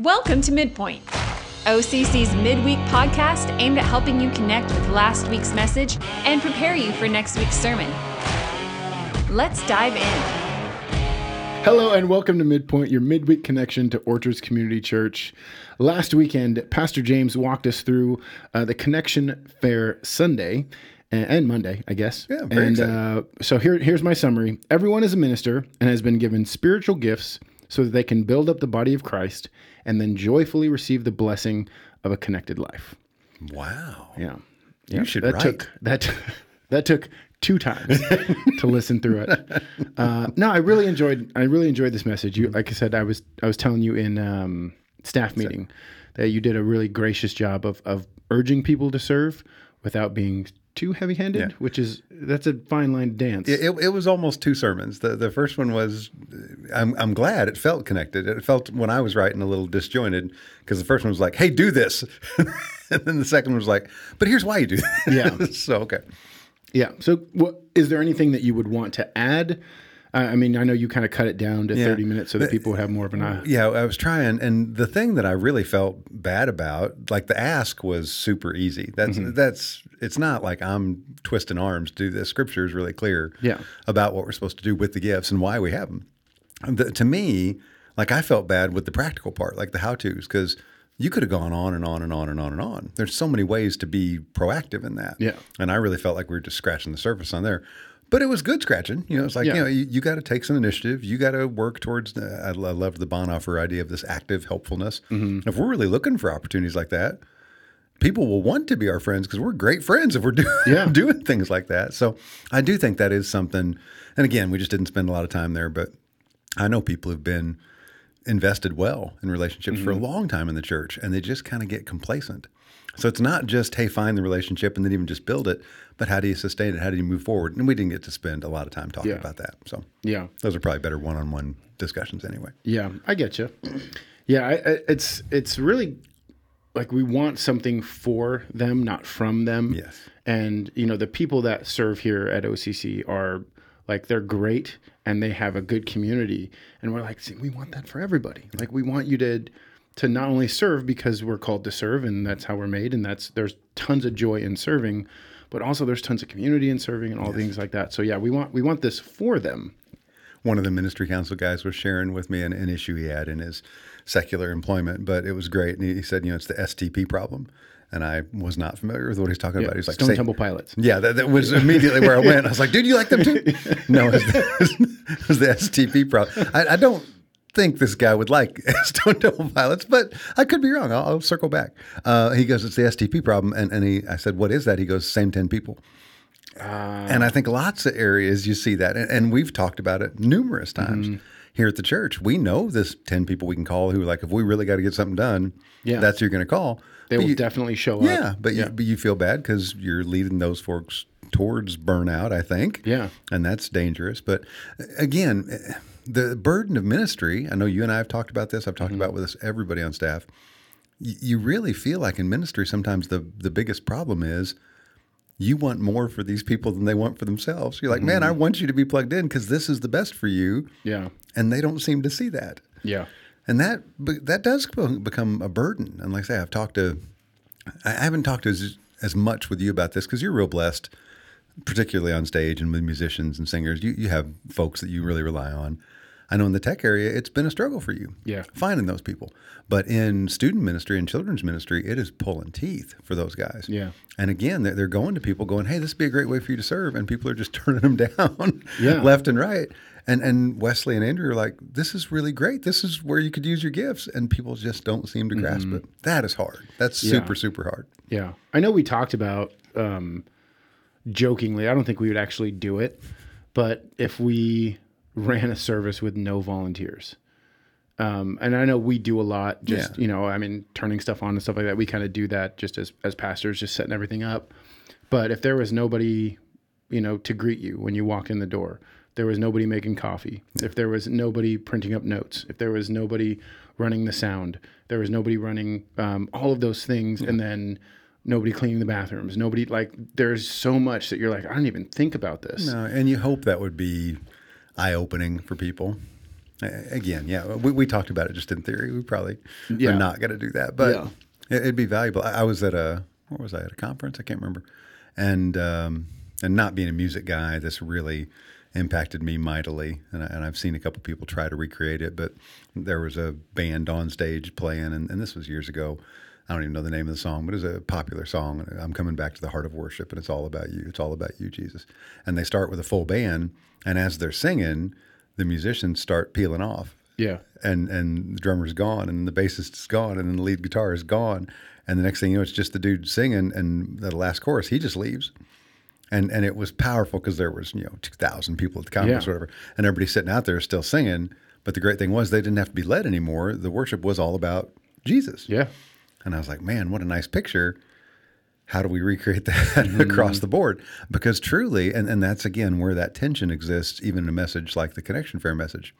Welcome to Midpoint, OCC's midweek podcast aimed at helping you connect with last week's message and prepare you for next week's sermon. Let's dive in. Hello and welcome to Midpoint, your midweek connection to Orchards Community Church. Last weekend, Pastor James walked us through uh, the Connection Fair Sunday and, and Monday, I guess. Yeah, very and uh, so here, here's my summary. Everyone is a minister and has been given spiritual gifts so that they can build up the body of Christ and then joyfully receive the blessing of a connected life. Wow. Yeah, You Yeah, should that write. took that that took two times to listen through it. Uh, no, I really enjoyed I really enjoyed this message. You, like I said, I was I was telling you in um, staff meeting that you did a really gracious job of of urging people to serve without being too heavy handed, Yeah. which is that's a fine line dance. It, it, it was almost two sermons. The the first one was, I'm I'm glad it felt connected. It felt when I was writing a little disjointed because the first one was like, "Hey, do this," and then the second one was like, "But here's why you do." That. Yeah. so okay. yeah. So, what is there anything that you would want to add? I mean, I know you kind of cut it down to Yeah. thirty minutes so that people would have more of an eye. Yeah, I was trying, and the thing that I really felt bad about, like the ask, was super easy. That's Mm-hmm. that's it's not like I'm twisting arms to do this. Scripture is really clear, Yeah. about what we're supposed to do with the gifts and why we have them. The, to me, like I felt bad with the practical part, like the how tos, because you could have gone on and on and on and on and on. There's so many ways to be proactive in that. Yeah. and I really felt like we were just scratching the surface on there. But it was good scratching. You know, it's like, Yeah. you know, you, you got to take some initiative. You got to work towards, the, I, lo- I love the Bonhoeffer idea of this active helpfulness. Mm-hmm. If we're really looking for opportunities like that, people will want to be our friends because we're great friends if we're do, Yeah. doing things like that. So I do think that is something. And again, we just didn't spend a lot of time there, but I know people have been invested well in relationships for a long time in the church and they just kind of get complacent. So it's not just, hey, find the relationship and then even just build it, but how do you sustain it? How do you move forward? And we didn't get to spend a lot of time talking Yeah. about that. So Yeah. those are probably better one on one discussions anyway. Yeah, I get you. Yeah, I, I, it's it's really like we want something for them, not from them. Yes. And you know, the people that serve here at OCC are like they're great and they have a good community, and we're like, see, we want that for everybody. Like we want you to to not only serve because we're called to serve and that's how we're made, and that's there's tons of joy in serving. But also, there's tons of community in serving and all things like that. So yeah, we want we want this for them. one of the ministry council guys was sharing with me an, an issue he had in his secular employment, but it was great. And he, he said, you know, it's the STP problem. And I was not familiar with what he's talking about. He's like, Stone Temple Pilots. Yeah, that, that was immediately where I went. I was like, dude, you like them too? No, it's the, it the STP problem. I, I don't think this guy would like Stone Temple Pilots, but I could be wrong. I'll, I'll circle back. Uh, he goes, it's the STP problem. And, and he, I said, what is that? He goes, same 10 people. And I think lots of areas you see that, and, and we've talked about it numerous times Mm-hmm. here at the church. We know this ten people we can call who, like, if we really got to get something done, Yeah. that's who you're going to call. They But will you- definitely show up. yeah, but you but you feel bad because you're leading those folks towards burnout. I think. Yeah. and that's dangerous. But uh, again, eh, the burden of ministry. I know you and I have talked about this. I've talked Mm-hmm. about with this everybody on staff. Y- You really feel like in ministry sometimes the the biggest problem is you want more for these people than they want for themselves. You're like, man, Mm-hmm. I want you to be plugged in because this is the best for you, Yeah. and they don't seem to see that. Yeah. And that that does become a burden. And like I say, I've talked to, I haven't talked as, as much with you about this because you're real blessed, particularly on stage and with musicians and singers. You, you have folks that you really rely on. I know in the tech area, it's been a struggle for you. Yeah. Finding those people. But in student ministry and children's ministry, it is pulling teeth for those guys. Yeah. And again, they're, they're going to people going, hey, this would be a great way for you to serve. And people are just turning them down Yeah. left and right. And, and Wesley and Andrew are like, this is really great. This is where you could use your gifts. And people just don't seem to grasp it. That is hard. That's Mm-hmm. Yeah. super, super hard. Yeah. I know we talked about um, jokingly, I don't think we would actually do it, but if we ran a service with no volunteers. Um, and I know we do a lot, just, Yeah. you know, I mean, turning stuff on and stuff like that. We kind of do that just as, as pastors, just setting everything up. But if there was nobody, you know, to greet you when you walk in the door, there was nobody making coffee, if there was nobody printing up notes, if there was nobody running the sound, there was nobody running um, all of those things, and then nobody cleaning the bathrooms, nobody like there's so much that you're like, I don't even think about this. No, and you hope that would be eye opening for people. Again, yeah, we, we talked about it just in theory. We probably Yeah. are not going to do that, but Yeah. it, it'd be valuable. I, I was at a where was I at a conference? I can't remember, and um, and not being a music guy, this really impacted me mightily. And, I, and I've seen a couple people try to recreate it, but there was a band on stage playing, and, and this was years ago. I don't even know the name of the song, but it's a popular song. I'm coming back to the heart of worship, and it's all about you. It's all about you, Jesus. And they start with a full band, and as they're singing, the musicians start peeling off Yeah. and and the drummer's gone and the bassist is gone and then the lead guitar is gone and the next thing you know it's just the dude singing and the last chorus he just leaves and and it was powerful because there was you know 2000 people at the conference Yeah. or whatever and everybody sitting out there still singing but the great thing was they didn't have to be led anymore the worship was all about jesus Yeah. And I was like, man, what a nice picture. How do we recreate that mm-hmm. across the board? Because truly, and, and that's again where that tension exists, even in a message like the Connection Fair message.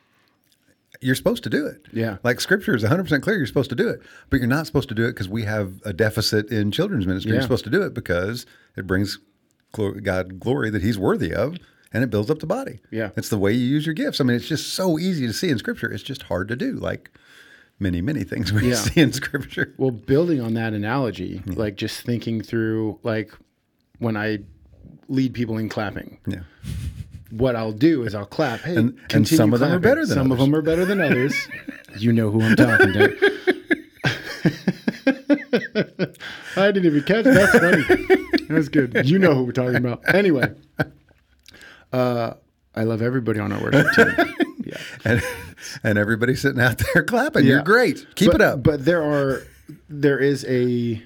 You're supposed to do it. Yeah. Like scripture is 100% clear, you're supposed to do it. But you're not supposed to do it because we have a deficit in children's ministry. Yeah. You're supposed to do it because it brings God glory that He's worthy of and it builds up the body. Yeah. It's the way you use your gifts. I mean, it's just so easy to see in scripture. It's just hard to do. Like, Many, many things we Yeah. see in scripture. Well, building on that analogy, like just thinking through, like when I lead people in clapping, Yeah. what I'll do is I'll clap. Hey, And- and some of them are better than some of others. them are better than others. you know who I'm talking to. I didn't even catch. That's funny. That's good. You know who we're talking about. Anyway, uh, I love everybody on our worship team. Yeah. and and everybody's sitting out there clapping. You're great. Keep but, it up. But there are, there is a,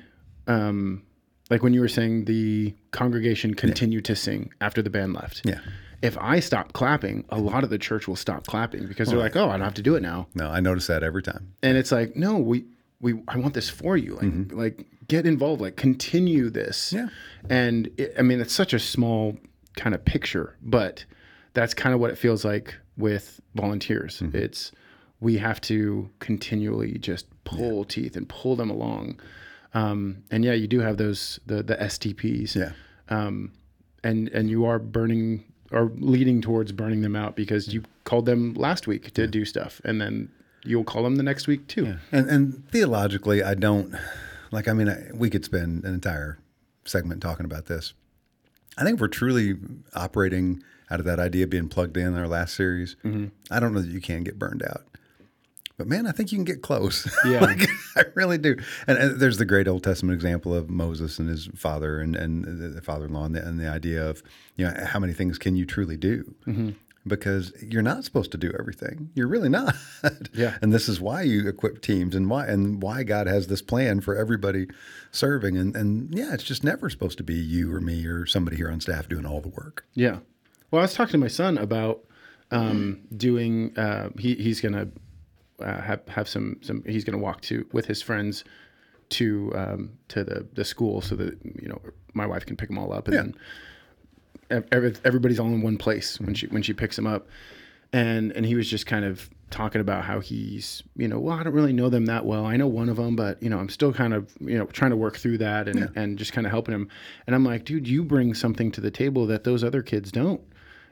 um, like when you were saying the congregation continued to sing after the band left. Yeah. If I stop clapping, a lot of the church will stop clapping because they're like, "Oh, I don't have to do it now." no, I notice that every time. And it's like, "No, we we I want this for you. Like like get involved. Like continue this." Mm-hmm. Yeah. And it, I mean, it's such a small kind of picture, but that's kind of what it feels like with volunteers. Mm-hmm. It's we have to continually just pull teeth and pull them along. Um, and yeah, you do have those the the STPs. Yeah. Um, and and you are burning or leading towards burning them out because you called them last week to do stuff, and then you'll call them the next week too. And and theologically, I don't like. I mean, I, we could spend an entire segment talking about this. I think if we're truly operating out of that idea of being plugged in in our last series. Mm-hmm. I don't know that you can get burned out. But man, I think you can get close. Yeah. like, I really do. And, and there's the great Old Testament example of Moses and his father and, and the, the father-in-law and the, and the idea of, you know, how many things can you truly do? Mm-hmm. Because you're not supposed to do everything. You're really not. Yeah. And this is why you equip teams and why and why God has this plan for everybody serving. And and yeah, it's just never supposed to be you or me or somebody here on staff doing all the work. Yeah. Well, I was talking to my son about um, doing. Uh, he he's gonna uh, have have some some. He's gonna walk to with his friends to um, to the the school so that you know my wife can pick them all up and Yeah. then everybody's all in one place when she when she picks them up. And and he was just kind of talking about how he's you know well I don't really know them that well. I know one of them but you know I'm still kind of you know trying to work through that and and just kind of helping him. And I'm like dude you bring something to the table that those other kids don't.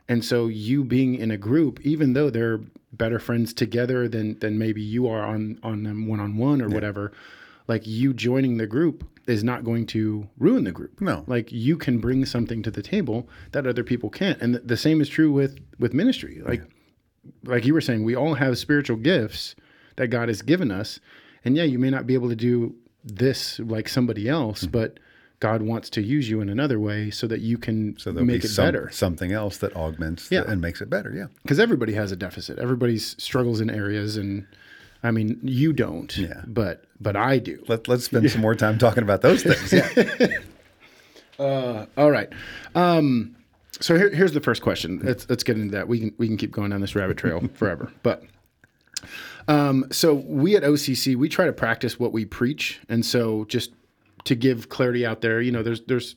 And so you being in a group, even though they're better friends together than than maybe you are on on them one on one or whatever, like you joining the group is not going to ruin the group. No. Like you can bring something to the table that other people can't. And th- the same is true with with ministry. Like like you were saying, we all have spiritual gifts that God has given us. And yeah, you may not be able to do this like somebody else, Mm-hmm. but God wants to use you in another way so that you can So make be it some, better. something else that augments Yeah. the- and makes it better. Yeah. because everybody has a deficit. Everybody's struggles in areas, and I mean, you don't, Yeah. but but I do. Let, let's spend some more time talking about those things. Yeah. All right. Um, so here, here's the first question. Let's let's get into that. We can we can keep going down this rabbit trail forever, but. Um, so we at OCC we try to practice what we preach, and so just to give clarity out there, you know, there's there's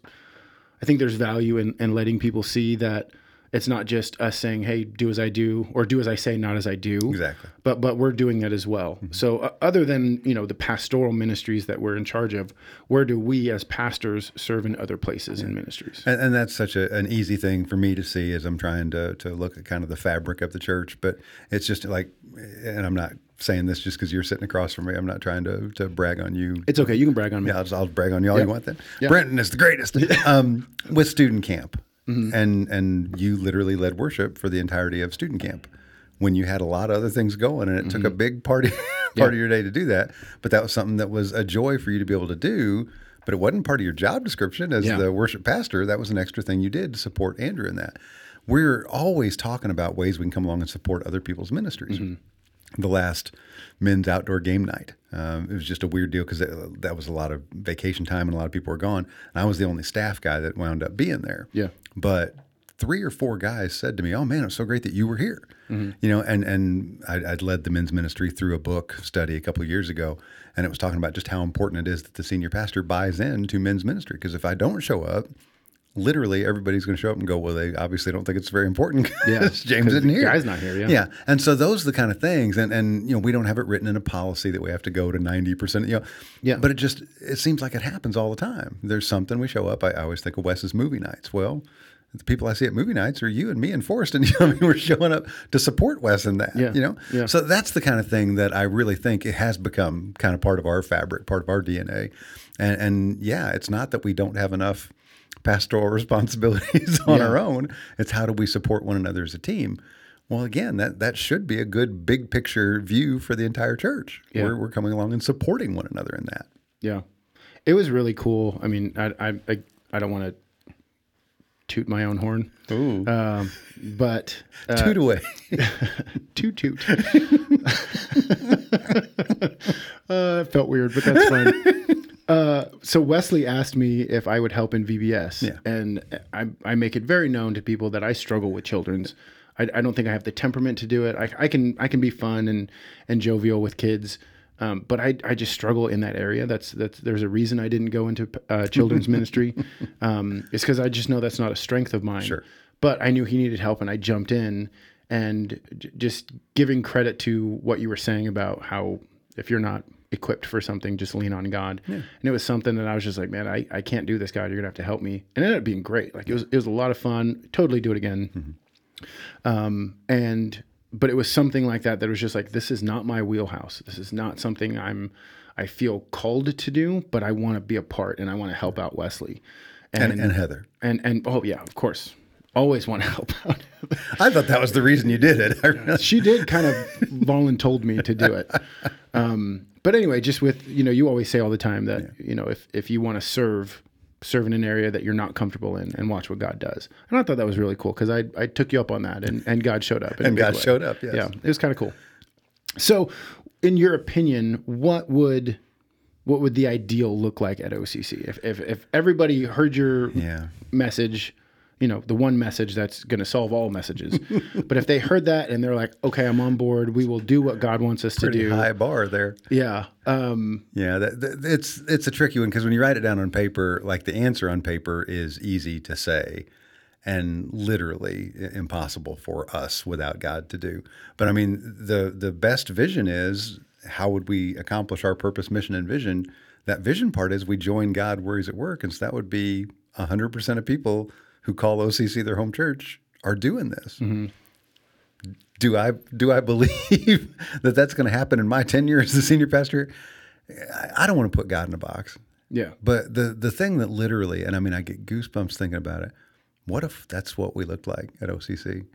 I think there's value in, in letting people see that It's not just us saying, "Hey, do as I do," or "Do as I say, not as I do." Exactly. But but we're doing that as well. So uh, other than you know the pastoral ministries that we're in charge of, where do we as pastors serve in other places in ministries? And, and that's such a, an easy thing for me to see as I'm trying to, to look at kind of the fabric of the church. But it's just like, and I'm not saying this just because you're sitting across from me. I'm not trying to, to brag on you. It's okay. You can brag on me. Yeah, I'll, just, I'll brag on you all you want then. Yeah. Brenton is the greatest. um, with student camp, Mm-hmm. and and you literally led worship for the entirety of student camp when you had a lot of other things going, and it took a Mm-hmm. big party part of your day to do that. But that was something that was a joy for you to be able to do. But it wasn't part of your job description as Yeah. the worship pastor. That was an extra thing you did to support Andrew in that. We're always talking about ways we can come along and support other people's ministries the last men's outdoor game night. Um, it was just a weird deal because that was a lot of vacation time and a lot of people were gone. And I was the only staff guy that wound up being there. Yeah. But three or four guys said to me, "Oh man, it's so great that you were here." Mm-hmm. You know, and and I'd, I'd led the men's ministry through a book study a couple of years ago, and it was talking about just how important it is that the senior pastor buys into men's ministry. Because if I don't show up, literally everybody's going to show up and go, well, they obviously don't think it's very important. Yeah, James isn't here. guy's not here, yeah. yeah. And so those are the kind of things, and and you know we don't have it written in a policy that we have to go to ninety percent. You know, Yeah. But it just it seems like it happens all the time. There's something we show up. I, I always think of Wes's movie nights. Well. The people I see at movie nights are you and me and Forrest, and you know, I mean, we're showing up to support Wes in that. Yeah. You know, Yeah. so that's the kind of thing that I really think it has become kind of part of our fabric, part of our DNA, and and yeah, it's not that we don't have enough pastoral responsibilities on Yeah. our own. It's how do we support one another as a team? Well, again, that that should be a good big picture view for the entire church. Yeah. We're, we're coming along and supporting one another in that. Yeah, it was really cool. I mean, I I I, I don't want to toot my own horn, Ooh. um, but uh, Toot away. toot toot. uh, it felt weird, but that's fine. Uh, so Wesley asked me if I would help in VBS, Yeah. and I, I make it very known to people that I struggle with children's. I, I don't think I have the temperament to do it. I, I can I can be fun and and jovial with kids, um, but I, I just struggle in that area. That's that's there's a reason I didn't go into uh, children's ministry. Um, it's because I just know that's not a strength of mine. Sure. But I knew he needed help, and I jumped in. And j- just giving credit to what you were saying about how if you're not equipped for something, just lean on God. Yeah. And it was something that I was just like, man, I, I can't do this, God. You're gonna have to help me. And it ended up being great. Like it was it was a lot of fun. Totally do it again. Um, and but it was something like that that was just like this is not my wheelhouse. This is not something I'm I feel called to do, but I want to be a part and I want to help out Wesley. and, and Heather. and and oh yeah, of course, always want to help out. I thought that was the reason you did it. She did kind of voluntold me to do it. Um, but anyway, just with you know, you always say all the time that you know if if you want to serve, serve in an area that you're not comfortable in, and watch what God does. And I thought that was really cool because I I took you up on that, and and God showed up. And God showed up, yes. Yeah, it was kind of cool. So, in your opinion, what would what would the ideal look like at OCC if if, if everybody heard your Yeah. message? You know, the one message that's going to solve all messages. but if they heard that and they're like, "Okay, I'm on board. We will do what God wants us to Pretty do." high bar there. Yeah. Um, Yeah, that, that, it's it's a tricky one because when you write it down on paper, like the answer on paper is easy to say, and literally impossible for us without God to do. But I mean, the the best vision is how would we accomplish our purpose, mission, and vision? That vision part is we join God where He's at work, and so that would be hundred percent of people who call OCC their home church are doing this mm-hmm. do I do I believe that that's going to happen in my tenure as the senior pastor? I, I don't want to put God in a box, yeah. but the the thing that literally, and I mean, I get goosebumps thinking about it. What if that's what we looked like at OCC?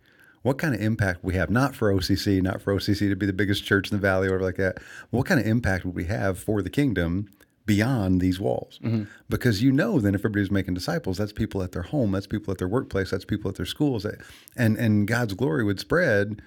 What kind of impact we have? Not for OCC, not for OCC to be the biggest church in the valley or whatever like that. What kind of impact would we have for the kingdom beyond these walls? Mm-hmm. Because you know, then if everybody's making disciples, that's people at their home, that's people at their workplace, that's people at their schools, eh, and and God's glory would spread.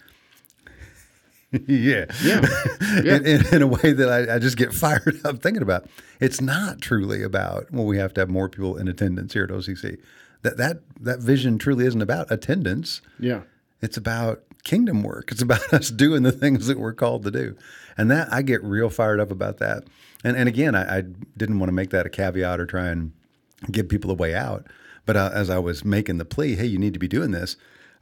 yeah, Yeah. Yeah. in, in, in a way that I, I just get fired up thinking about. It's not truly about well, we have to have more people in attendance here at OCC. That that that vision truly isn't about attendance. Yeah. It's about kingdom work. It's about us doing the things that we're called to do. And that I get real fired up about that. And and again, I, I didn't want to make that a caveat or try and give people a way out. But uh, as I was making the plea, hey, you need to be doing this.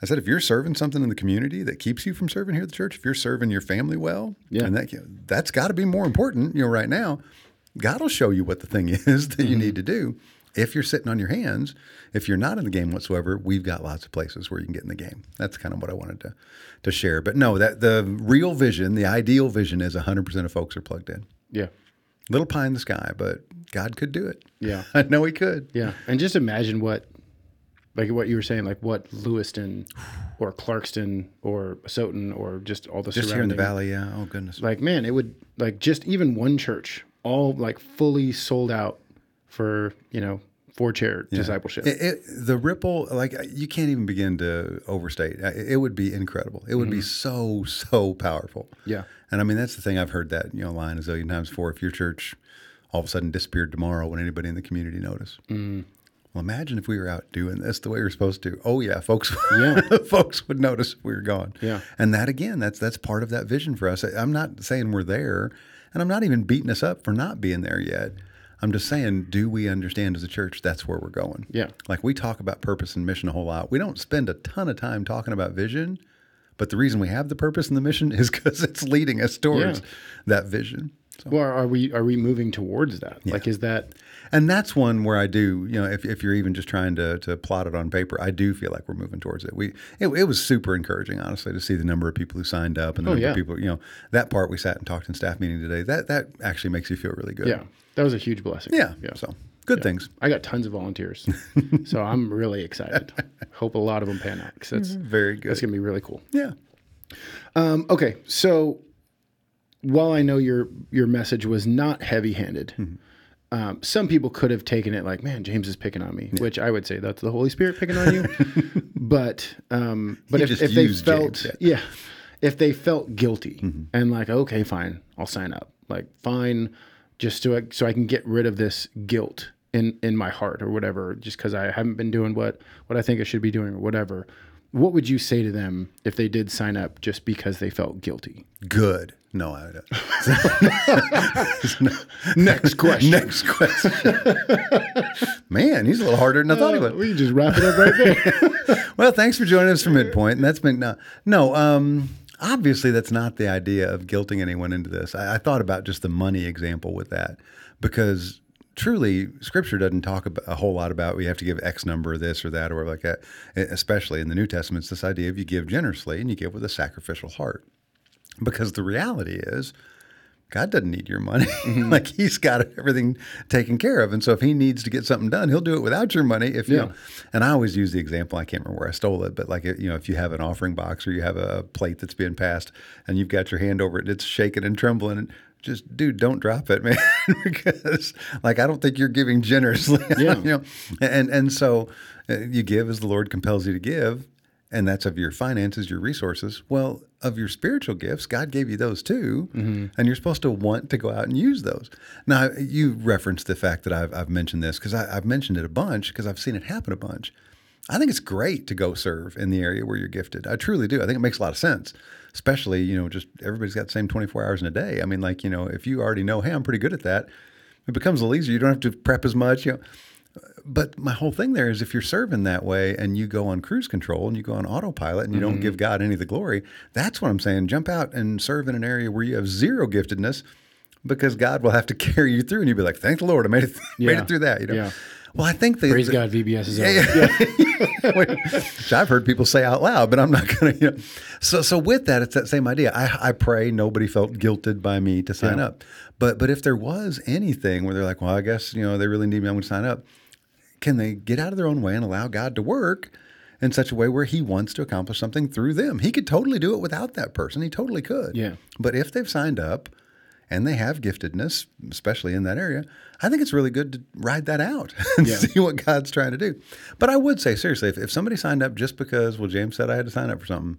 I said, if you're serving something in the community that keeps you from serving here at the church, if you're serving your family well, Yeah. and that that's got to be more important. You know, right now, God will show you what the thing is that you need to do. If you're sitting on your hands, if you're not in the game whatsoever, we've got lots of places where you can get in the game. That's kind of what I wanted to to share. But no, that the real vision, the ideal vision, is 100% of folks are plugged in. Yeah. Little pie in the sky, but God could do it. Yeah. I know He could. Yeah. And just imagine what, like what you were saying, like what Lewiston or Clarkston or Asotin or just all the Just here in the valley, yeah. Oh goodness. Like, man, it would, like, just even one church, all like fully sold out for, you know, for chair discipleship. It, it, the ripple, like you can't even begin to overstate. It, it would be incredible. It would be so so powerful. Yeah. And I mean that's the thing. I've heard that you know line a zillion times before. If your church all of a sudden disappeared tomorrow, would anybody in the community notice? Mm. Well, imagine if we were out doing this the way we are supposed to. Oh yeah, folks. Yeah. folks would notice if we were gone. Yeah. And that again, that's that's part of that vision for us. I'm not saying we're there, and I'm not even beating us up for not being there yet. I'm just saying, do we understand as a church that's where we're going? Yeah. Like we talk about purpose and mission a whole lot. We don't spend a ton of time talking about vision, but the reason we have the purpose and the mission is because it's leading us towards Yeah. that vision. So, Well, are we are we moving towards that? Like, is that and that's one where I do, you know, if, if you're even just trying to, to plot it on paper, I do feel like we're moving towards it. We it, it was super encouraging, honestly, to see the number of people who signed up and the Oh, number yeah. of people, you know, that part we sat and talked in staff meeting today. That that actually makes you feel really good. yeah? That was a huge blessing. yeah, yeah. So good things. I got tons of volunteers, so I'm really excited. Hope a lot of them pan out because that's Very good. that's gonna be really cool. yeah. Um, okay, so while I know your your message was not heavy handed, Mm-hmm. um, some people could have taken it like, "Man, James is picking on me," which I would say that's the Holy Spirit picking on you. but um, but He if, if they felt James, yeah, if they felt guilty Mm-hmm. and like, okay, fine, I'll sign up. Like, fine, just so I, so I can get rid of this guilt in in my heart or whatever, just because I haven't been doing what what I think I should be doing or whatever. What would you say to them if they did sign up just because they felt guilty? Good. No, I don't. Next question. Next question. Man, he's a little harder than I thought he would. we can just wrap it up right there. Well, thanks for joining us for Midpoint. And that's been no, no. Um, obviously, that's not the idea of guilting anyone into this. I, I thought about just the money example with that because truly, Scripture doesn't talk a whole lot about we have to give X number of this or that or like that. Especially in the New Testament, it's this idea of you give generously and you give with a sacrificial heart. Because the reality is, God doesn't need your money. like He's got everything taken care of, and so if He needs to get something done, He'll do it without your money. If you Yeah. and I always use the example. I can't remember where I stole it, but like you know, if you have an offering box or you have a plate that's being passed, and you've got your hand over it, and it's shaking and trembling, and just dude, don't drop it, man, because like I don't think you're giving generously. Yeah. you know, and and so uh, you give as the Lord compels you to give, and that's of your finances, your resources. Well, of your spiritual gifts, God gave you those too, mm-hmm. and you're supposed to want to go out and use those. Now, you referenced the fact that I've, I've mentioned this because I've mentioned it a bunch because I've seen it happen a bunch. I think it's great to go serve in the area where you're gifted. I truly do. I think it makes a lot of sense, especially, you know, just everybody's got the same 24 hours in a day. I mean, like, you know, if you already know, hey, I'm pretty good at that, it becomes a little easier. You don't have to prep as much, you know but my whole thing there is if you're serving that way and you go on cruise control and you go on autopilot and you don't mm-hmm. give God any of the glory, that's what I'm saying. Jump out and serve in an area where you have zero giftedness because God will have to carry you through and you'll be like, thank the Lord, I made it, made Yeah. it through that. You know? Yeah. Well, I think the, Praise the- God, VBS is yeah, over. yeah. Which I've heard people say out loud, but I'm not going to. You know. So, so with that, it's that same idea. I, I pray nobody felt guilted by me to sign Yeah. up. But, but if there was anything where they're like, well, I guess you know they really need me, I'm going to sign up. Can they get out of their own way and allow God to work in such a way where He wants to accomplish something through them? He could totally do it without that person. He totally could. Yeah. But if they've signed up and they have giftedness, especially in that area, I think it's really good to ride that out and Yeah. see what God's trying to do. But I would say, seriously, if, if somebody signed up just because, well, James said I had to sign up for something,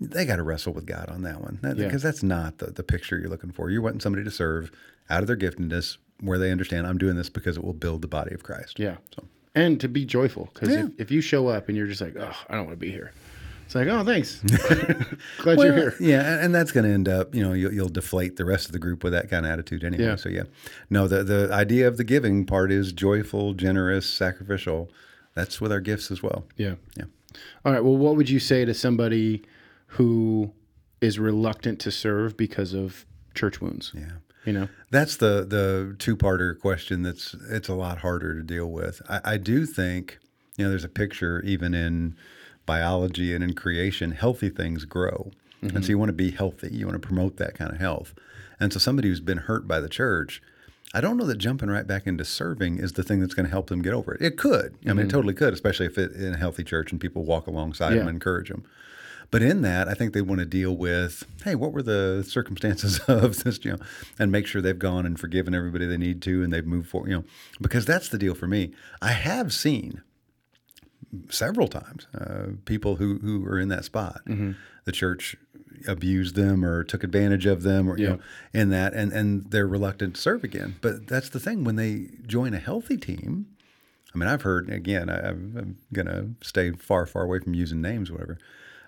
they got to wrestle with God on that one. That- Yeah. Because that's not the, the picture you're looking for. You're wanting somebody to serve out of their giftedness where they understand I'm doing this because it will build the body of Christ. Yeah. So. And to be joyful. Because Yeah. if, if you show up and you're just like, oh, I don't want to be here. It's like, oh, thanks. Glad Well, you're here. Yeah, and- that's going to end up, you know, you'll, you'll deflate the rest of the group with that kind of attitude anyway. Yeah. So yeah, no, the the idea of the giving part is joyful, generous, sacrificial. That's with our gifts as well. Yeah. Yeah. All right. Well, what would you say to somebody who is reluctant to serve because of church wounds? Yeah. You know. That's the the two parter question. That's it's a lot harder to deal with. I, I do think you know there's a picture even in biology and in creation. Healthy things grow, and so mm-hmm. you want to be healthy. You want to promote that kind of health. And so somebody who's been hurt by the church, I don't know that jumping right back into serving is the thing that's going to help them get over it. It could. I mean, it mm-hmm. totally could, especially if it in a healthy church and people walk alongside them and encourage them. But in that, I think they want to deal with, hey, what were the circumstances of this, you know, and make sure they've gone and forgiven everybody they need to and they've moved forward, you know, because that's the deal for me. I have seen several times uh, people who, who are in that spot. Mm-hmm. The church abused them or took advantage of them or, you know, in that, and, and they're reluctant to serve again. But that's the thing when they join a healthy team, I mean, I've heard again. I, I'm, I'm gonna stay far, far away from using names, whatever.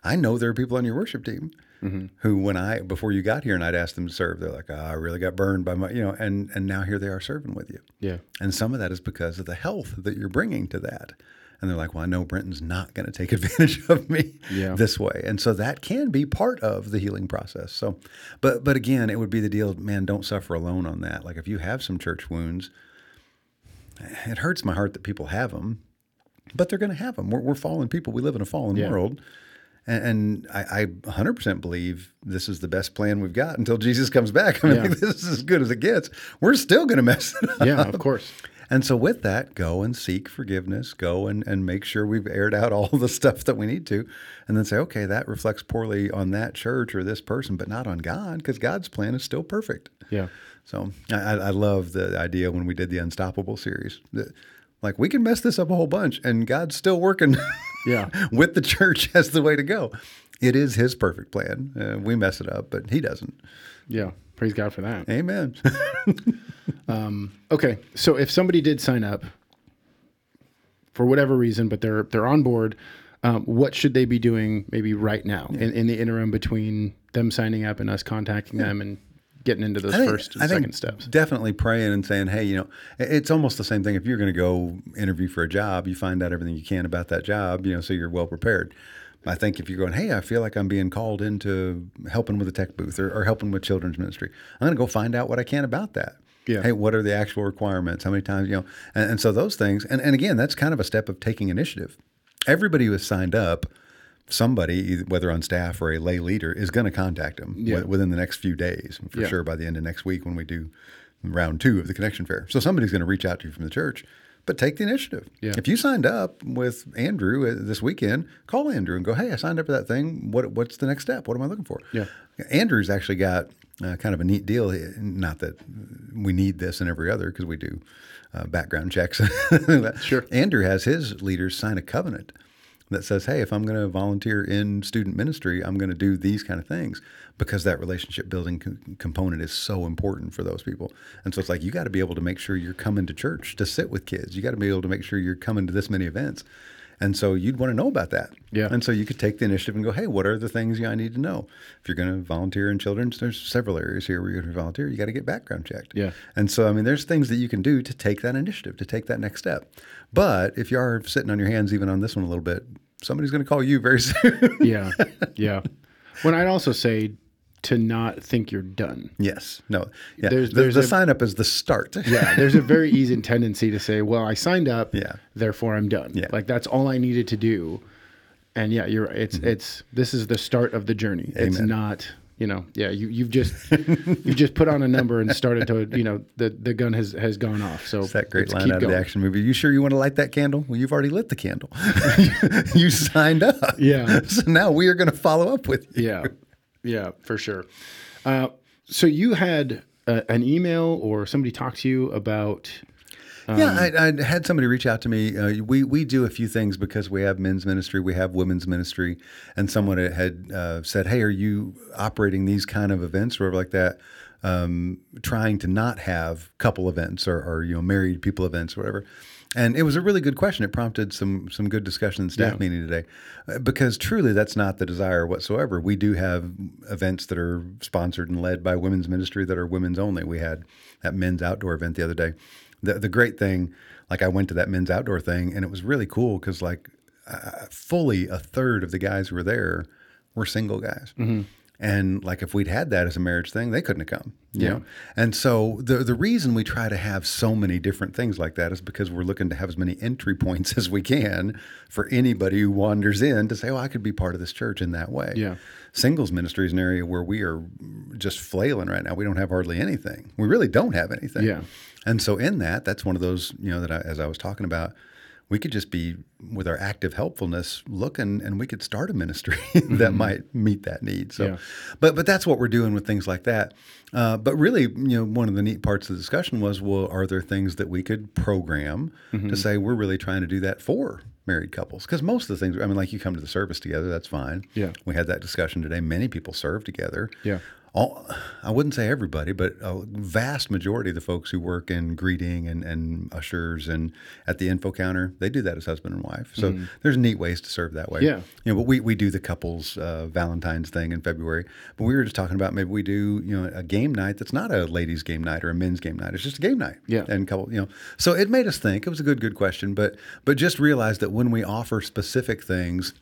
I know there are people on your worship team mm-hmm. who, when I before you got here and I'd asked them to serve, they're like, oh, "I really got burned by my," you know, and and now here they are serving with you. Yeah. And some of that is because of the health that you're bringing to that. And they're like, well, I know Brenton's not going to take advantage of me Yeah. this way. And so that can be part of the healing process. So, but, but again, it would be the deal, man, don't suffer alone on that. Like if you have some church wounds, it hurts my heart that people have them, but they're going to have them. We're, we're fallen people. We live in a fallen Yeah. world. And, and I, I 100% believe this is the best plan we've got until Jesus comes back. I mean, Yeah. this is as good as it gets. We're still going to mess it up. Yeah. Of course. And so, with that, go and seek forgiveness. Go and, and make sure we've aired out all the stuff that we need to. And then say, okay, that reflects poorly on that church or this person, but not on God, because God's plan is still perfect. Yeah. So, I, I I love the idea when we did the Unstoppable series. That, like, we can mess this up a whole bunch, and God's still working Yeah. with the church as the way to go. It is His perfect plan. Uh, we mess it up, but He doesn't. Yeah. Praise God for that. Amen. Okay, so if somebody did sign up for whatever reason, but they're they're on board, um, what should they be doing maybe right now in, in the interim between them signing up and us contacting them and getting into those think- first and I second steps? Definitely praying and saying, hey, you know, it's almost the same thing. If you're going to go interview for a job, you find out everything you can about that job, you know, so you're well prepared. I think if you're going, hey, I feel like I'm being called into helping with a tech booth or, or helping with children's ministry, I'm going to go find out what I can about that. Yeah. Hey, what are the actual requirements? How many times, you know, and, and so those things, and, and again, that's kind of a step of taking initiative. Everybody who has signed up, somebody, whether on staff or a lay leader, is going to contact them Yeah. wi- within the next few days, for Yeah. sure by the end of next week when we do round two of the connection fair. So somebody's going to reach out to you from the church, but take the initiative. Yeah. If you signed up with Andrew uh, this weekend, call Andrew and go, "Hey, I signed up for that thing. What what's the next step? What am I looking for?" Yeah. Andrew's actually got uh, kind of a neat deal. Not that we need this and every other because we do uh, background checks. Sure. Andrew has his leaders sign a covenant that says, hey, if I'm going to volunteer in student ministry, I'm going to do these kind of things because that relationship building co- component is so important for those people. And so it's like, you got to be able to make sure you're coming to church to sit with kids. You got to be able to make sure you're coming to this many events. And so you'd want to know about that. Yeah. And so you could take the initiative and go, hey, what are the things I need to know? If you're going to volunteer in children's, there's several areas here where you're going to volunteer. You got to get background checked. Yeah. And so, I mean, there's things that you can do to take that initiative, to take that next step. But if you are sitting on your hands, even on this one a little bit, somebody's going to call you very soon. yeah, yeah. When I'd also say to not think you're done. yes. No. Yeah. There's- the there's the a- sign up is the start. Yeah, there's a very easy tendency to say, "Well, I signed up, Yeah. therefore I'm done." Yeah. Like that's all I needed to do. And yeah, you're it's it's this is the start of the journey. It's Mm-hmm. Not, you know, yeah, you you've just you've just put on a number and started to, you know, the the gun has has gone off. So It's that great line keep out of the action movie. You sure you want to light that candle? Well, you've already lit the candle. you signed up. Yeah. So now we are going to follow up with you. Yeah, yeah, for sure. Uh, so you had uh, an email or somebody talk to you about yeah, I, I had somebody reach out to me. Uh, we we do a few things because we have men's ministry, we have women's ministry, and someone had uh, said, "Hey, are you operating these kind of events or like that?" Um, trying to not have couple events or, or you know married people events or whatever. And it was a really good question. It prompted some some good discussion in staff Yeah. meeting today, Uh, because truly that's not the desire whatsoever. We do have events that are sponsored and led by women's ministry that are women's only. We had that men's outdoor event the other day. The the great thing, like I went to that men's outdoor thing, and it was really cool because like uh, fully a third of the guys who were there were single guys. Mm-hmm. And like if we'd had that as a marriage thing, they couldn't have come. you Yeah. know? And so the the reason we try to have so many different things like that is because we're looking to have as many entry points as we can for anybody who wanders in to say, "Oh, I could be part of this church in that way." Yeah. Singles ministry is an area where we are just flailing right now. We don't have hardly anything. We really don't have anything. Yeah. And so in that, that's one of those, you know, that I, as I was talking about, we could just be with our active helpfulness looking and we could start a ministry that might meet that need. So, Yeah. but, but that's what we're doing with things like that. Uh, but really, you know, one of the neat parts of the discussion was, well, are there things that we could program to say we're really trying to do that for married couples? Because most of the things, I mean, like you come to the service together, that's fine. Yeah. We had that discussion today. Many people serve together Yeah. All, I wouldn't say everybody, but a vast majority of the folks who work in greeting and, and ushers and at the info counter, they do that as husband and wife. So there's neat ways to serve that way. Yeah. You know, but we, we do the couples uh, Valentine's thing in February. But we were just talking about maybe we do, you know, a game night that's not a ladies game night or a men's game night. It's just a game night. Yeah. And couple, you know, so it made us think. It was a good, good question. But but just realize that when we offer specific things,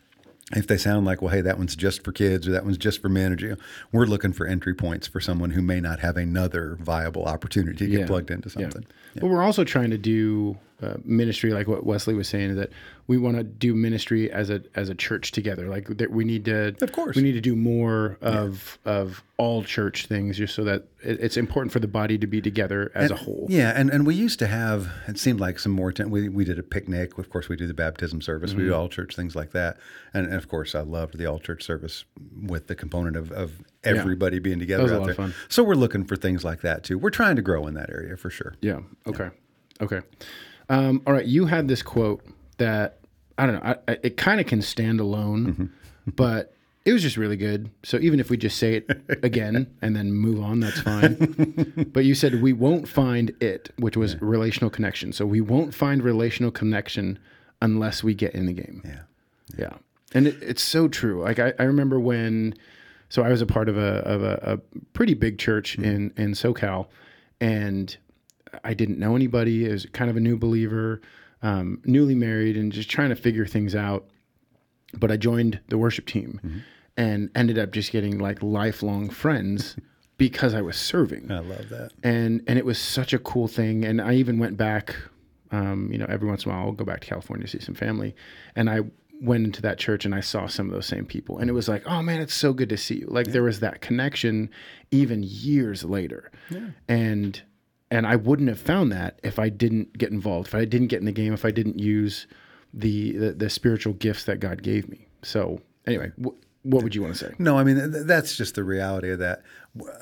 if they sound like, well, hey, that one's just for kids or that one's just for men, or, we're looking for entry points for someone who may not have another viable opportunity to get plugged into Yeah. something. But we're also trying to do uh, ministry, like what Wesley was saying, that we want to do ministry as a as a church together. Like that we need to, Of course. we need to do more of of all church things, just so that it, it's important for the body to be together as a whole. Yeah, and, and we used to have it seemed like some more. Ten, we we did a picnic. Of course, we do the baptism service. We Mm-hmm. do all church things like that. And, and of course, I loved the all church service with the component of, of everybody being together out lot there. of fun. So we're looking for things like that too. We're trying to grow in that area for sure. Yeah. Okay. Okay. Um, all right. You had this quote that I don't know. I, it kind of can stand alone, Mm-hmm. but it was just really good. So even if we just say it again and then move on, that's fine. but you said we won't find it, which was relational connection. So we won't find relational connection unless we get in the game. Yeah. Yeah. And it, it's so true. Like I, I remember when, so I was a part of a, of a, a pretty big church in, in SoCal and I didn't know anybody. I was kind of a new believer, um, newly married and just trying to figure things out. But I joined the worship team and ended up just getting like lifelong friends because I was serving I love that. and and it was such a cool thing. And I even went back, um, you know, every once in a while I'll go back to California to see some family, and I went into that church and I saw some of those same people, and it was like, oh man, it's so good to see you. Like there was that connection, even years later, Yeah. and and I wouldn't have found that if I didn't get involved, if I didn't get in the game, if I didn't use the the, the spiritual gifts that God gave me. So anyway, wh- what would you want to say? No, I mean th- that's just the reality of that.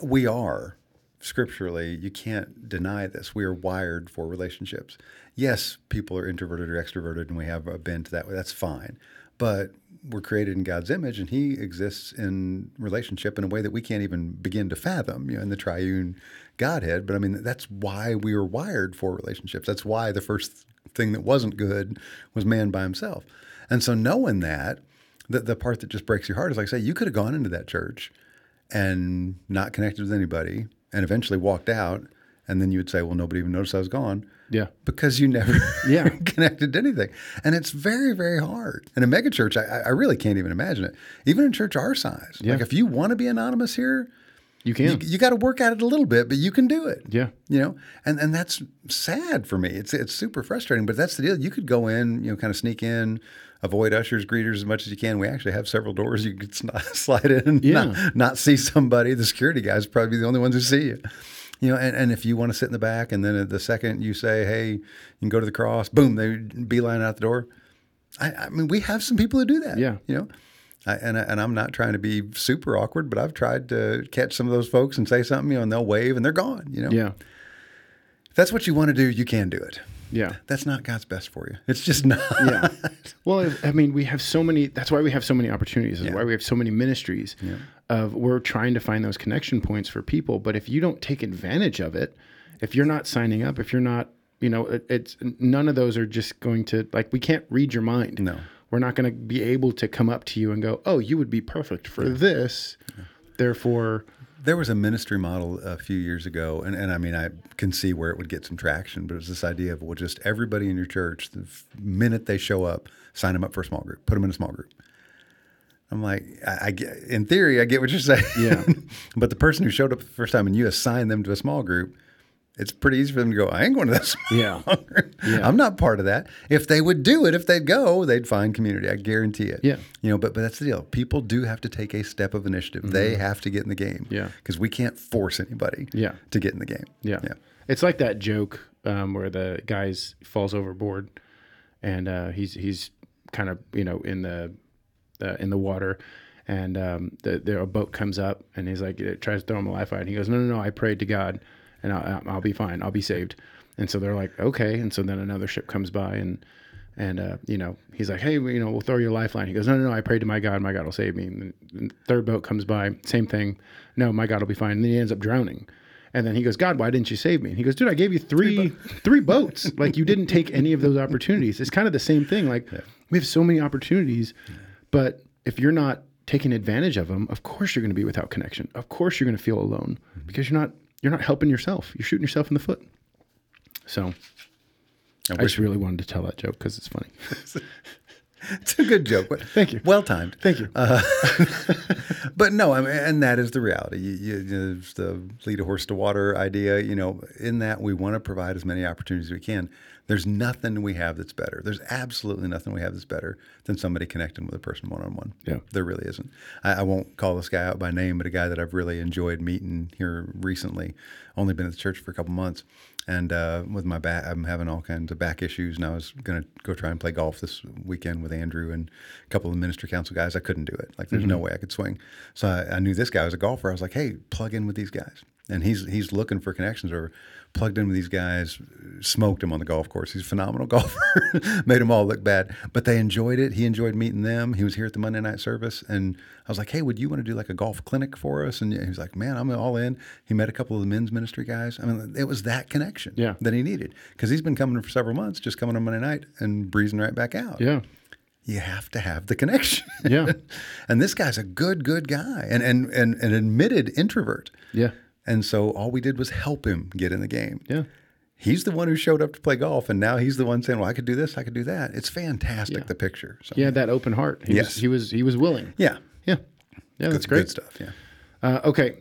We are scripturally, you can't deny this. We are wired for relationships. Yes, people are introverted or extroverted, and we have a bent that way. That's fine, but we're created in God's image, and He exists in relationship in a way that we can't even begin to fathom. You know, in the triune Godhead. But I mean, that's why we were wired for relationships. That's why the first thing that wasn't good was man by himself. And so knowing that, the, the part that just breaks your heart is like, I say, you could have gone into that church and not connected with anybody and eventually walked out. And then you would say, well, nobody even noticed I was gone Yeah, because you never Yeah. connected to anything. And it's very, very hard. In a megachurch, I, I really can't even imagine it. Even in church our size. Yeah. Like if you want to be anonymous here, you can. you, you got to work at it a little bit, but you can do it. yeah, You know, and and that's sad for me. It's it's super frustrating, but that's the deal. You could go in, you know, kind of sneak in, avoid ushers, greeters as much as you can. We actually have several doors you could slide in, and Yeah. not, not see somebody. The security guys probably be the only ones who see you. You know, and, and if you want to sit in the back, and then the second you say, "Hey, you can go to the cross," boom, they beeline out the door. I, I mean, we have some people who do that. Yeah. you know. I, and, I- and I'm not trying to be super awkward, but I've tried to catch some of those folks and say something, you know, and they'll wave and they're gone. You know, yeah, if that's what you want to do, you can do it. yeah. That's not God's best for you. It's just not. yeah. Well, I- mean, we have so many. That's why we have so many opportunities. That's Yeah. why we have so many ministries. Of we're trying to find those connection points for people. But if you don't take advantage of it, if you're not signing up, if you're not, you know, it, it's none of those are just going to like. We can't read your mind. No. we're not going to be able to come up to you and go, "Oh, you would be perfect for this." Therefore, There was a ministry model a few years ago, and, and I mean, I can see where it would get some traction, but it was this idea of, well, just everybody in your church, the minute they show up, sign them up for a small group, put them in a small group. I'm like, I, I get, in theory, I get what you're saying. Yeah. but the person who showed up the first time and you assign them to a small group, it's pretty easy for them to go, I ain't going to that small Yeah. Yeah. I'm not part of that. If they would do it, if they'd go, they'd find community. I guarantee it. Yeah. You know, but but that's the deal. People do have to take a step of initiative. They have to get in the game. Mm-hmm. Yeah. Because we can't force anybody Yeah. to get in the game. Yeah. Yeah. It's like that joke um, where the guy falls overboard and uh, he's he's kind of you know in the uh, in the water and um, the, the a boat comes up and he's like it tries to throw him a lifeline. He goes, no, no, no, I prayed to God and I'll, I'll be fine. I'll be saved. And so they're like, okay. And so then another ship comes by and and uh, you know he's like, hey, you know, we'll throw you a lifeline. He goes, no, no, no, I prayed to my God. My God will save me. And the third boat comes by, same thing. No, my God will be fine. And then he ends up drowning. And then he goes, God, why didn't you save me? And he goes, Dude, I gave you three three boats. like you didn't take any of those opportunities. It's kind of the same thing. Like we have so many opportunities, but if you're not taking advantage of them, of course you're going to be without connection. Of course you're going to feel alone mm-hmm. because you're not you're not helping yourself. You're shooting yourself in the foot. So I, just really wanted to tell that joke because it's funny. It's a good joke. Thank you. Well timed. Thank you. Uh, but no, I mean, and that is the reality. You, you, you know, it's the lead a horse to water idea. You know, in that we want to provide as many opportunities as we can. There's nothing we have that's better. There's absolutely nothing we have that's better than somebody connecting with a person one on one. Yeah. there really isn't. I, I won't call this guy out by name, but a guy that I've really enjoyed meeting here recently. Only been at the church for a couple months, and uh, with my back, I'm having all kinds of back issues, and I was going to go try and play golf this weekend with Andrew and a couple of the ministry council guys. I couldn't do it. Like, there's no way I could swing. So I, I knew this guy was a golfer. I was like, hey, plug in with these guys, and he's he's looking for connections or plugged in with these guys, smoked him on the golf course. He's a phenomenal golfer, made them all look bad, but they enjoyed it. He enjoyed meeting them. He was here at the Monday night service, and I was like, "Hey, would you want to do like a golf clinic for us?" And he was like, "Man, I'm all in." He met a couple of the men's ministry guys. I mean, it was that connection Yeah. that he needed because he's been coming for several months, just coming on Monday night and breezing right back out. yeah. You have to have the connection. Yeah. and this guy's a good, good guy, and and and an admitted introvert. Yeah. And so all we did was help him get in the game. Yeah. He's the one who showed up to play golf, and now he's the one saying, "Well, I could do this, I could do that." It's fantastic. Yeah. The picture. So, He had that open heart. He Yes. was he was he was willing. yeah, Yeah. Yeah, that's good, great. good stuff. Yeah. Uh, okay.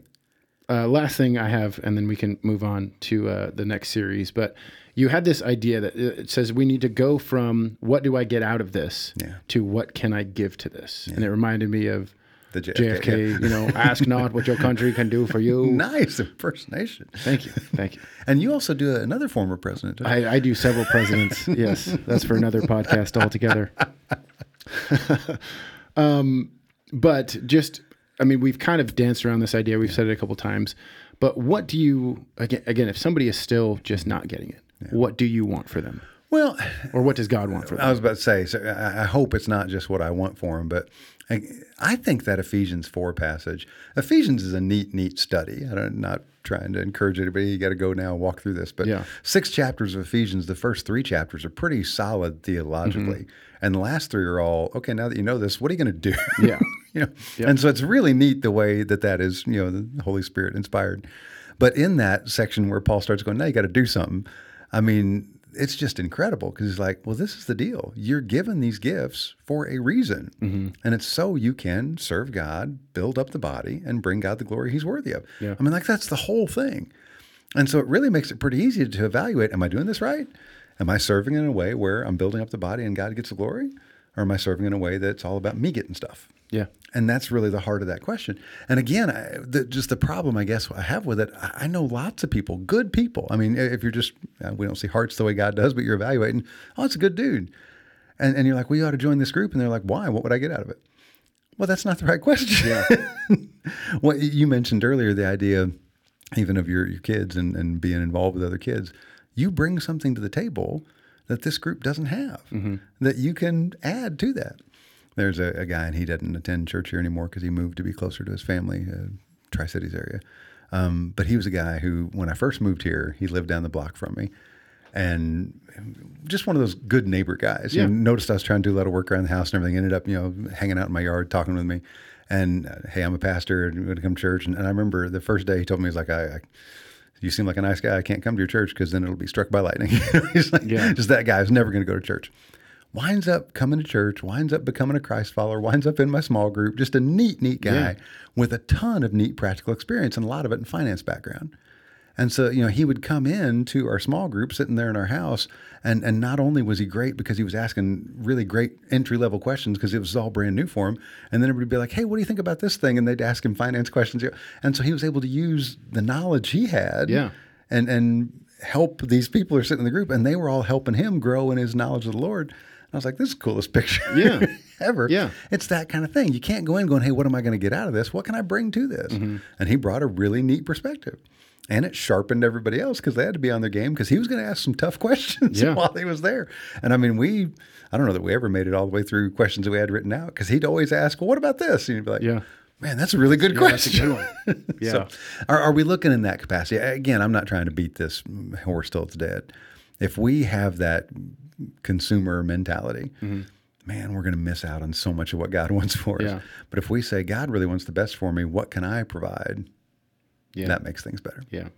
Uh, last thing I have, and then we can move on to uh, the next series. But you had this idea that uh, it says we need to go from what do I get out of this Yeah. to what can I give to this, and it reminded me of The JFK. JFK. You know, ask not what your country can do for you. Nice impersonation. Thank you, thank you. And you also do another former president. I, I do several presidents. yes, that's for another podcast altogether. um, but just, I mean, we've kind of danced around this idea. We've said it a couple times. But what do you again? Again, if somebody is still just not getting it, what do you want for them, well, or what does God want for them? I was about to say. So I I hope it's not just what I want for them, but I, think that Ephesians four passage. Ephesians is a neat, neat study. I'm not trying to encourage anybody. You got to go now and walk through this, but Yeah. six chapters of Ephesians. The first three chapters are pretty solid theologically, mm-hmm. and the last three are all okay. Now that you know this, what are you going to do? Yeah. you know, and so it's really neat the way that that is. You know, the Holy Spirit inspired. But in that section where Paul starts going, now you got to do something. I mean, it's just incredible because he's like, well, this is the deal. You're given these gifts for a reason. Mm-hmm. And it's so you can serve God, build up the body, and bring God the glory he's worthy of. Yeah. I mean, like, that's the whole thing. And so it really makes it pretty easy to evaluate am I doing this right? Am I serving in a way where I'm building up the body and God gets the glory? Or am I serving in a way that's all about me getting stuff? Yeah, And that's really the heart of that question. And again, I, the, just the problem I guess I have with it, I I know lots of people, good people. I mean, if you're just, uh, we don't see hearts the way God does, but you're evaluating, oh, it's a good dude. And, and you're like, well, you ought to join this group. And they're like, why? What would I get out of it? Well, that's not the right question. Yeah. what you mentioned earlier, the idea even of your, your kids and, and being involved with other kids, you bring something to the table that this group doesn't have that you can add to that. There's a, a guy, and he doesn't attend church here anymore because he moved to be closer to his family, uh, Tri Cities area. Um, but he was a guy who, when I first moved here, he lived down the block from me, and just one of those good neighbor guys. Yeah. You know, noticed I was trying to do a lot of work around the house and everything. Ended up, you know, hanging out in my yard, talking with me, And uh, hey, I'm a pastor and I'm going to come to church. And, and I remember the first day he told me, he's like, I, I you seem like a nice guy. I can't come to your church because then it'll be struck by lightning. he's like, Yeah. just that guy who's never going to go to church. Winds up coming to church, winds up becoming a Christ follower, winds up in my small group. Just a neat, neat guy Yeah. with a ton of neat practical experience and a lot of it in finance background. And so, you know, he would come in to our small group sitting there in our house. And, and not only was he great because he was asking really great entry level questions because it was all brand new for him. And then everybody would be like, hey, what do you think about this thing? And they'd ask him finance questions. And so he was able to use the knowledge he had Yeah. and, and help these people who are sitting in the group. And they were all helping him grow in his knowledge of the Lord. I was like, this is the coolest picture Yeah. ever. Yeah. It's that kind of thing. You can't go in going, hey, what am I going to get out of this? What can I bring to this? Mm-hmm. And he brought a really neat perspective. And it sharpened everybody else because they had to be on their game because he was going to ask some tough questions Yeah. while he was there. And I mean, we, I don't know that we ever made it all the way through questions that we had written out because he'd always ask, well, what about this? And you'd be like, Yeah. man, that's a really good that's a question. good. Yeah. So, are, are we looking in that capacity? Again, I'm not trying to beat this horse till it's dead. If we have that consumer mentality, Mm-hmm. man, we're going to miss out on so much of what God wants for us. Yeah. But if we say, God really wants the best for me, what can I provide? Yeah. That makes things better. Yeah.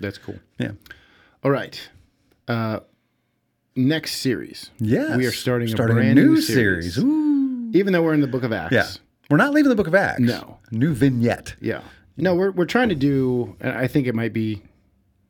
That's cool. Yeah. All right. Uh, next series. Yes. We are starting, Starting a brand new, series. Ooh. Even though we're in the book of Acts. Yeah. We're not leaving the book of Acts. No. New vignette. Yeah. No, we're we're trying to do and I think it might be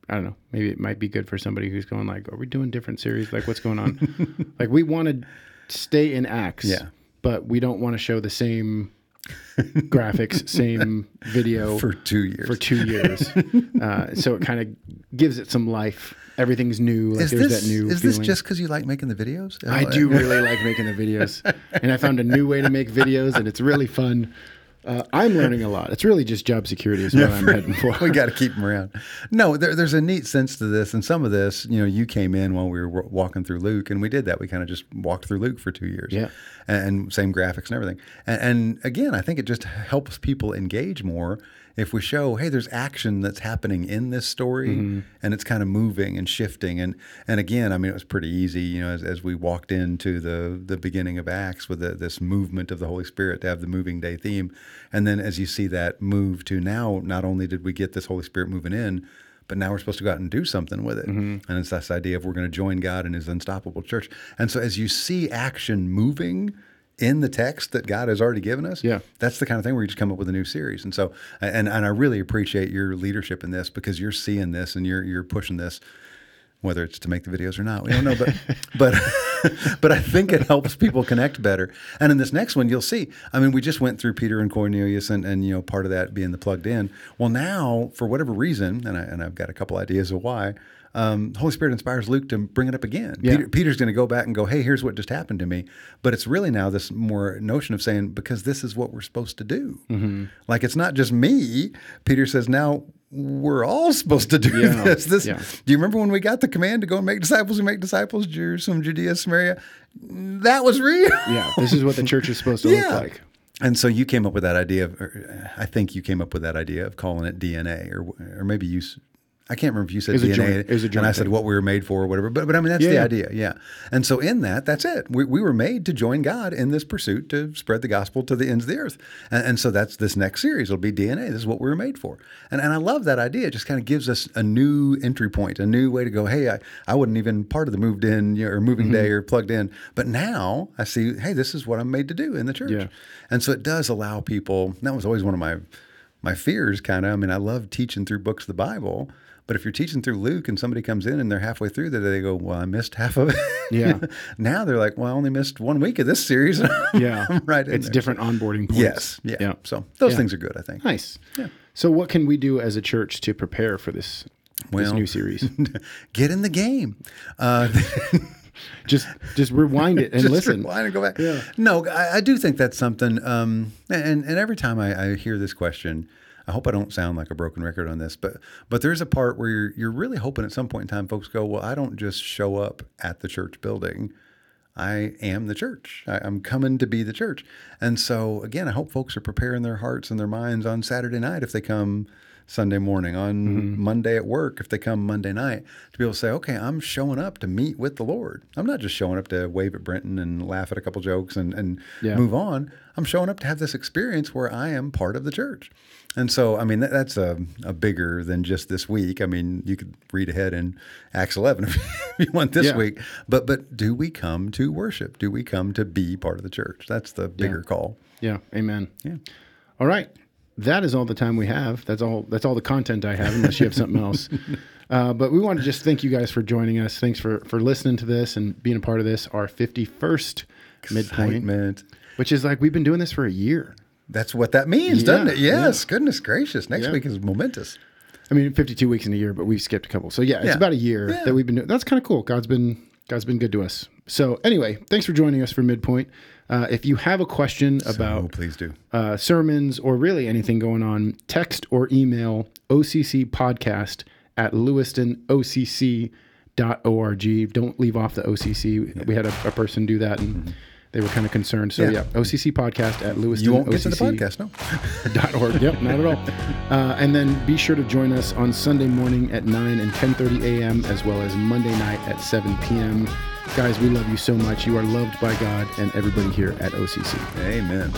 I don't know, maybe it might be good for somebody who's going like, are we doing different series? Like what's going on? like we want to stay in Acts. Yeah. But we don't want to show the same graphics, same video For two years. for two years. uh, so it kind of gives it some life. Everything's new. Like is there's this, that new is feeling. this just because you like making the videos? I do really like making the videos, and I found a new way to make videos, and it's really fun. Uh, I'm learning a lot. It's really just job security is what I'm heading for. we got to keep them around. No, there, there's a neat sense to this, and some of this, you know, you came in while we were wa- walking through Luke, and we did that. We kind of just walked through Luke for two years, Yeah. and, and same graphics and everything. And, and again, I think it just helps people engage more if we show, hey, there's action that's happening in this story, mm-hmm. and it's kind of moving and shifting. And and again, I mean, it was pretty easy, you know, as, as we walked into the the beginning of Acts with the, this movement of the Holy Spirit to have the moving day theme, and then as you see that move to now, not only did we get this Holy Spirit moving in. But now we're supposed to go out and do something with it. Mm-hmm. And it's this idea of we're going to join God in his unstoppable church. And so as you see action moving in the text that God has already given us, Yeah. that's the kind of thing where you just come up with a new series. And so, and and I really appreciate your leadership in this because you're seeing this and you're you're pushing this, whether it's to make the videos or not, we don't know. But but but I think it helps people connect better. And in this next one, you'll see. I mean, we just went through Peter and Cornelius, and and you know part of that being the plugged in. Well, now for whatever reason, and I and I've got a couple ideas of why. Um, Holy Spirit inspires Luke to bring it up again. Yeah. Peter, Peter's going to go back and go, "Hey, here's what just happened to me," but it's really now this more notion of saying because this is what we're supposed to do. Mm-hmm. Like it's not just me. Peter says now we're all supposed to do Yeah. this. This. Yeah. Do you remember when we got the command to go and make disciples and make disciples, Jerusalem, Judea, Samaria? That was real. yeah, this is what the church is supposed to Yeah. look like. And so you came up with that idea of, or I think you came up with that idea of calling it DNA, or or maybe you. I can't remember if you said DNA, joint- it was a and joint I said what we were made for, or whatever. But but I mean that's Yeah, the yeah. idea, yeah. And so in that, that's it. We, we were made to join God in this pursuit to spread the gospel to the ends of the earth. And, and so that's this next series. It'll be DNA. This is what we were made for. And and I love that idea. It just kind of gives us a new entry point, a new way to go. Hey, I, I wasn't even part of the moved in you know, or moving Mm-hmm. day or plugged in, but now I see. Hey, this is what I'm made to do in the church. Yeah. And so it does allow people. That was always one of my my fears. Kind of. I mean, I love teaching through books of the Bible. But if you're teaching through Luke and somebody comes in and they're halfway through that, they go, "Well, I missed half of it." Yeah. now they're like, "Well, I only missed one week of this series." Yeah, I'm right. It's there. different onboarding points. Yes. Yeah. yeah. So those Yeah. things are good. I think. Nice. Yeah. So, what can we do as a church to prepare for this this new series? Get in the game. Uh, just just rewind it and just listen. rewind and go back. Yeah. No, I, I do think that's something. Um, and and every time I, I hear this question, I hope I don't sound like a broken record on this, but but there's a part where you're you're really hoping at some point in time, folks go, well, I don't just show up at the church building. I am the church. I, I'm coming to be the church. And so again, I hope folks are preparing their hearts and their minds on Saturday night if they come Sunday morning, on Mm-hmm. Monday at work, if they come Monday night, to be able to say, okay, I'm showing up to meet with the Lord. I'm not just showing up to wave at Brenton and laugh at a couple jokes and, and Yeah. move on. I'm showing up to have this experience where I am part of the church. And so, I mean, that, that's a, a bigger than just this week. I mean, you could read ahead in Acts 11 if you want this Yeah. week. But but do we come to worship? Do we come to be part of the church? That's the bigger call. Yeah. Amen. Yeah. All right. That is all the time we have. That's all. That's all the content I have, unless you have something else. Uh, but we want to just thank you guys for joining us. Thanks for for listening to this and being a part of this. Our fifty first midpoint, which is like we've been doing this for a year. That's what that means, Yeah, doesn't it? Yes. Goodness gracious. Next Yeah. week is momentous. I mean, fifty-two weeks in a year, but we've skipped a couple. So yeah, it's Yeah. about a year Yeah. that we've been doing. That's kind of cool. God's been God's been good to us. So anyway, thanks for joining us for midpoint. Uh, if you have a question Oh, about please do. uh, sermons or really anything going on, text or email OCC podcast at lewistonocc.org. Don't leave off the OCC. We had a, a person do that and they were kind of concerned. So, yeah, Yeah. OCC podcast at lewiston. You won't get to the podcast, no? dot org. Yep, not at all. Uh, and then be sure to join us on Sunday morning at 9 and 10.30 a.m. as well as Monday night at 7 p.m. Guys, we love you so much. You are loved by God and everybody here at OCC. Amen.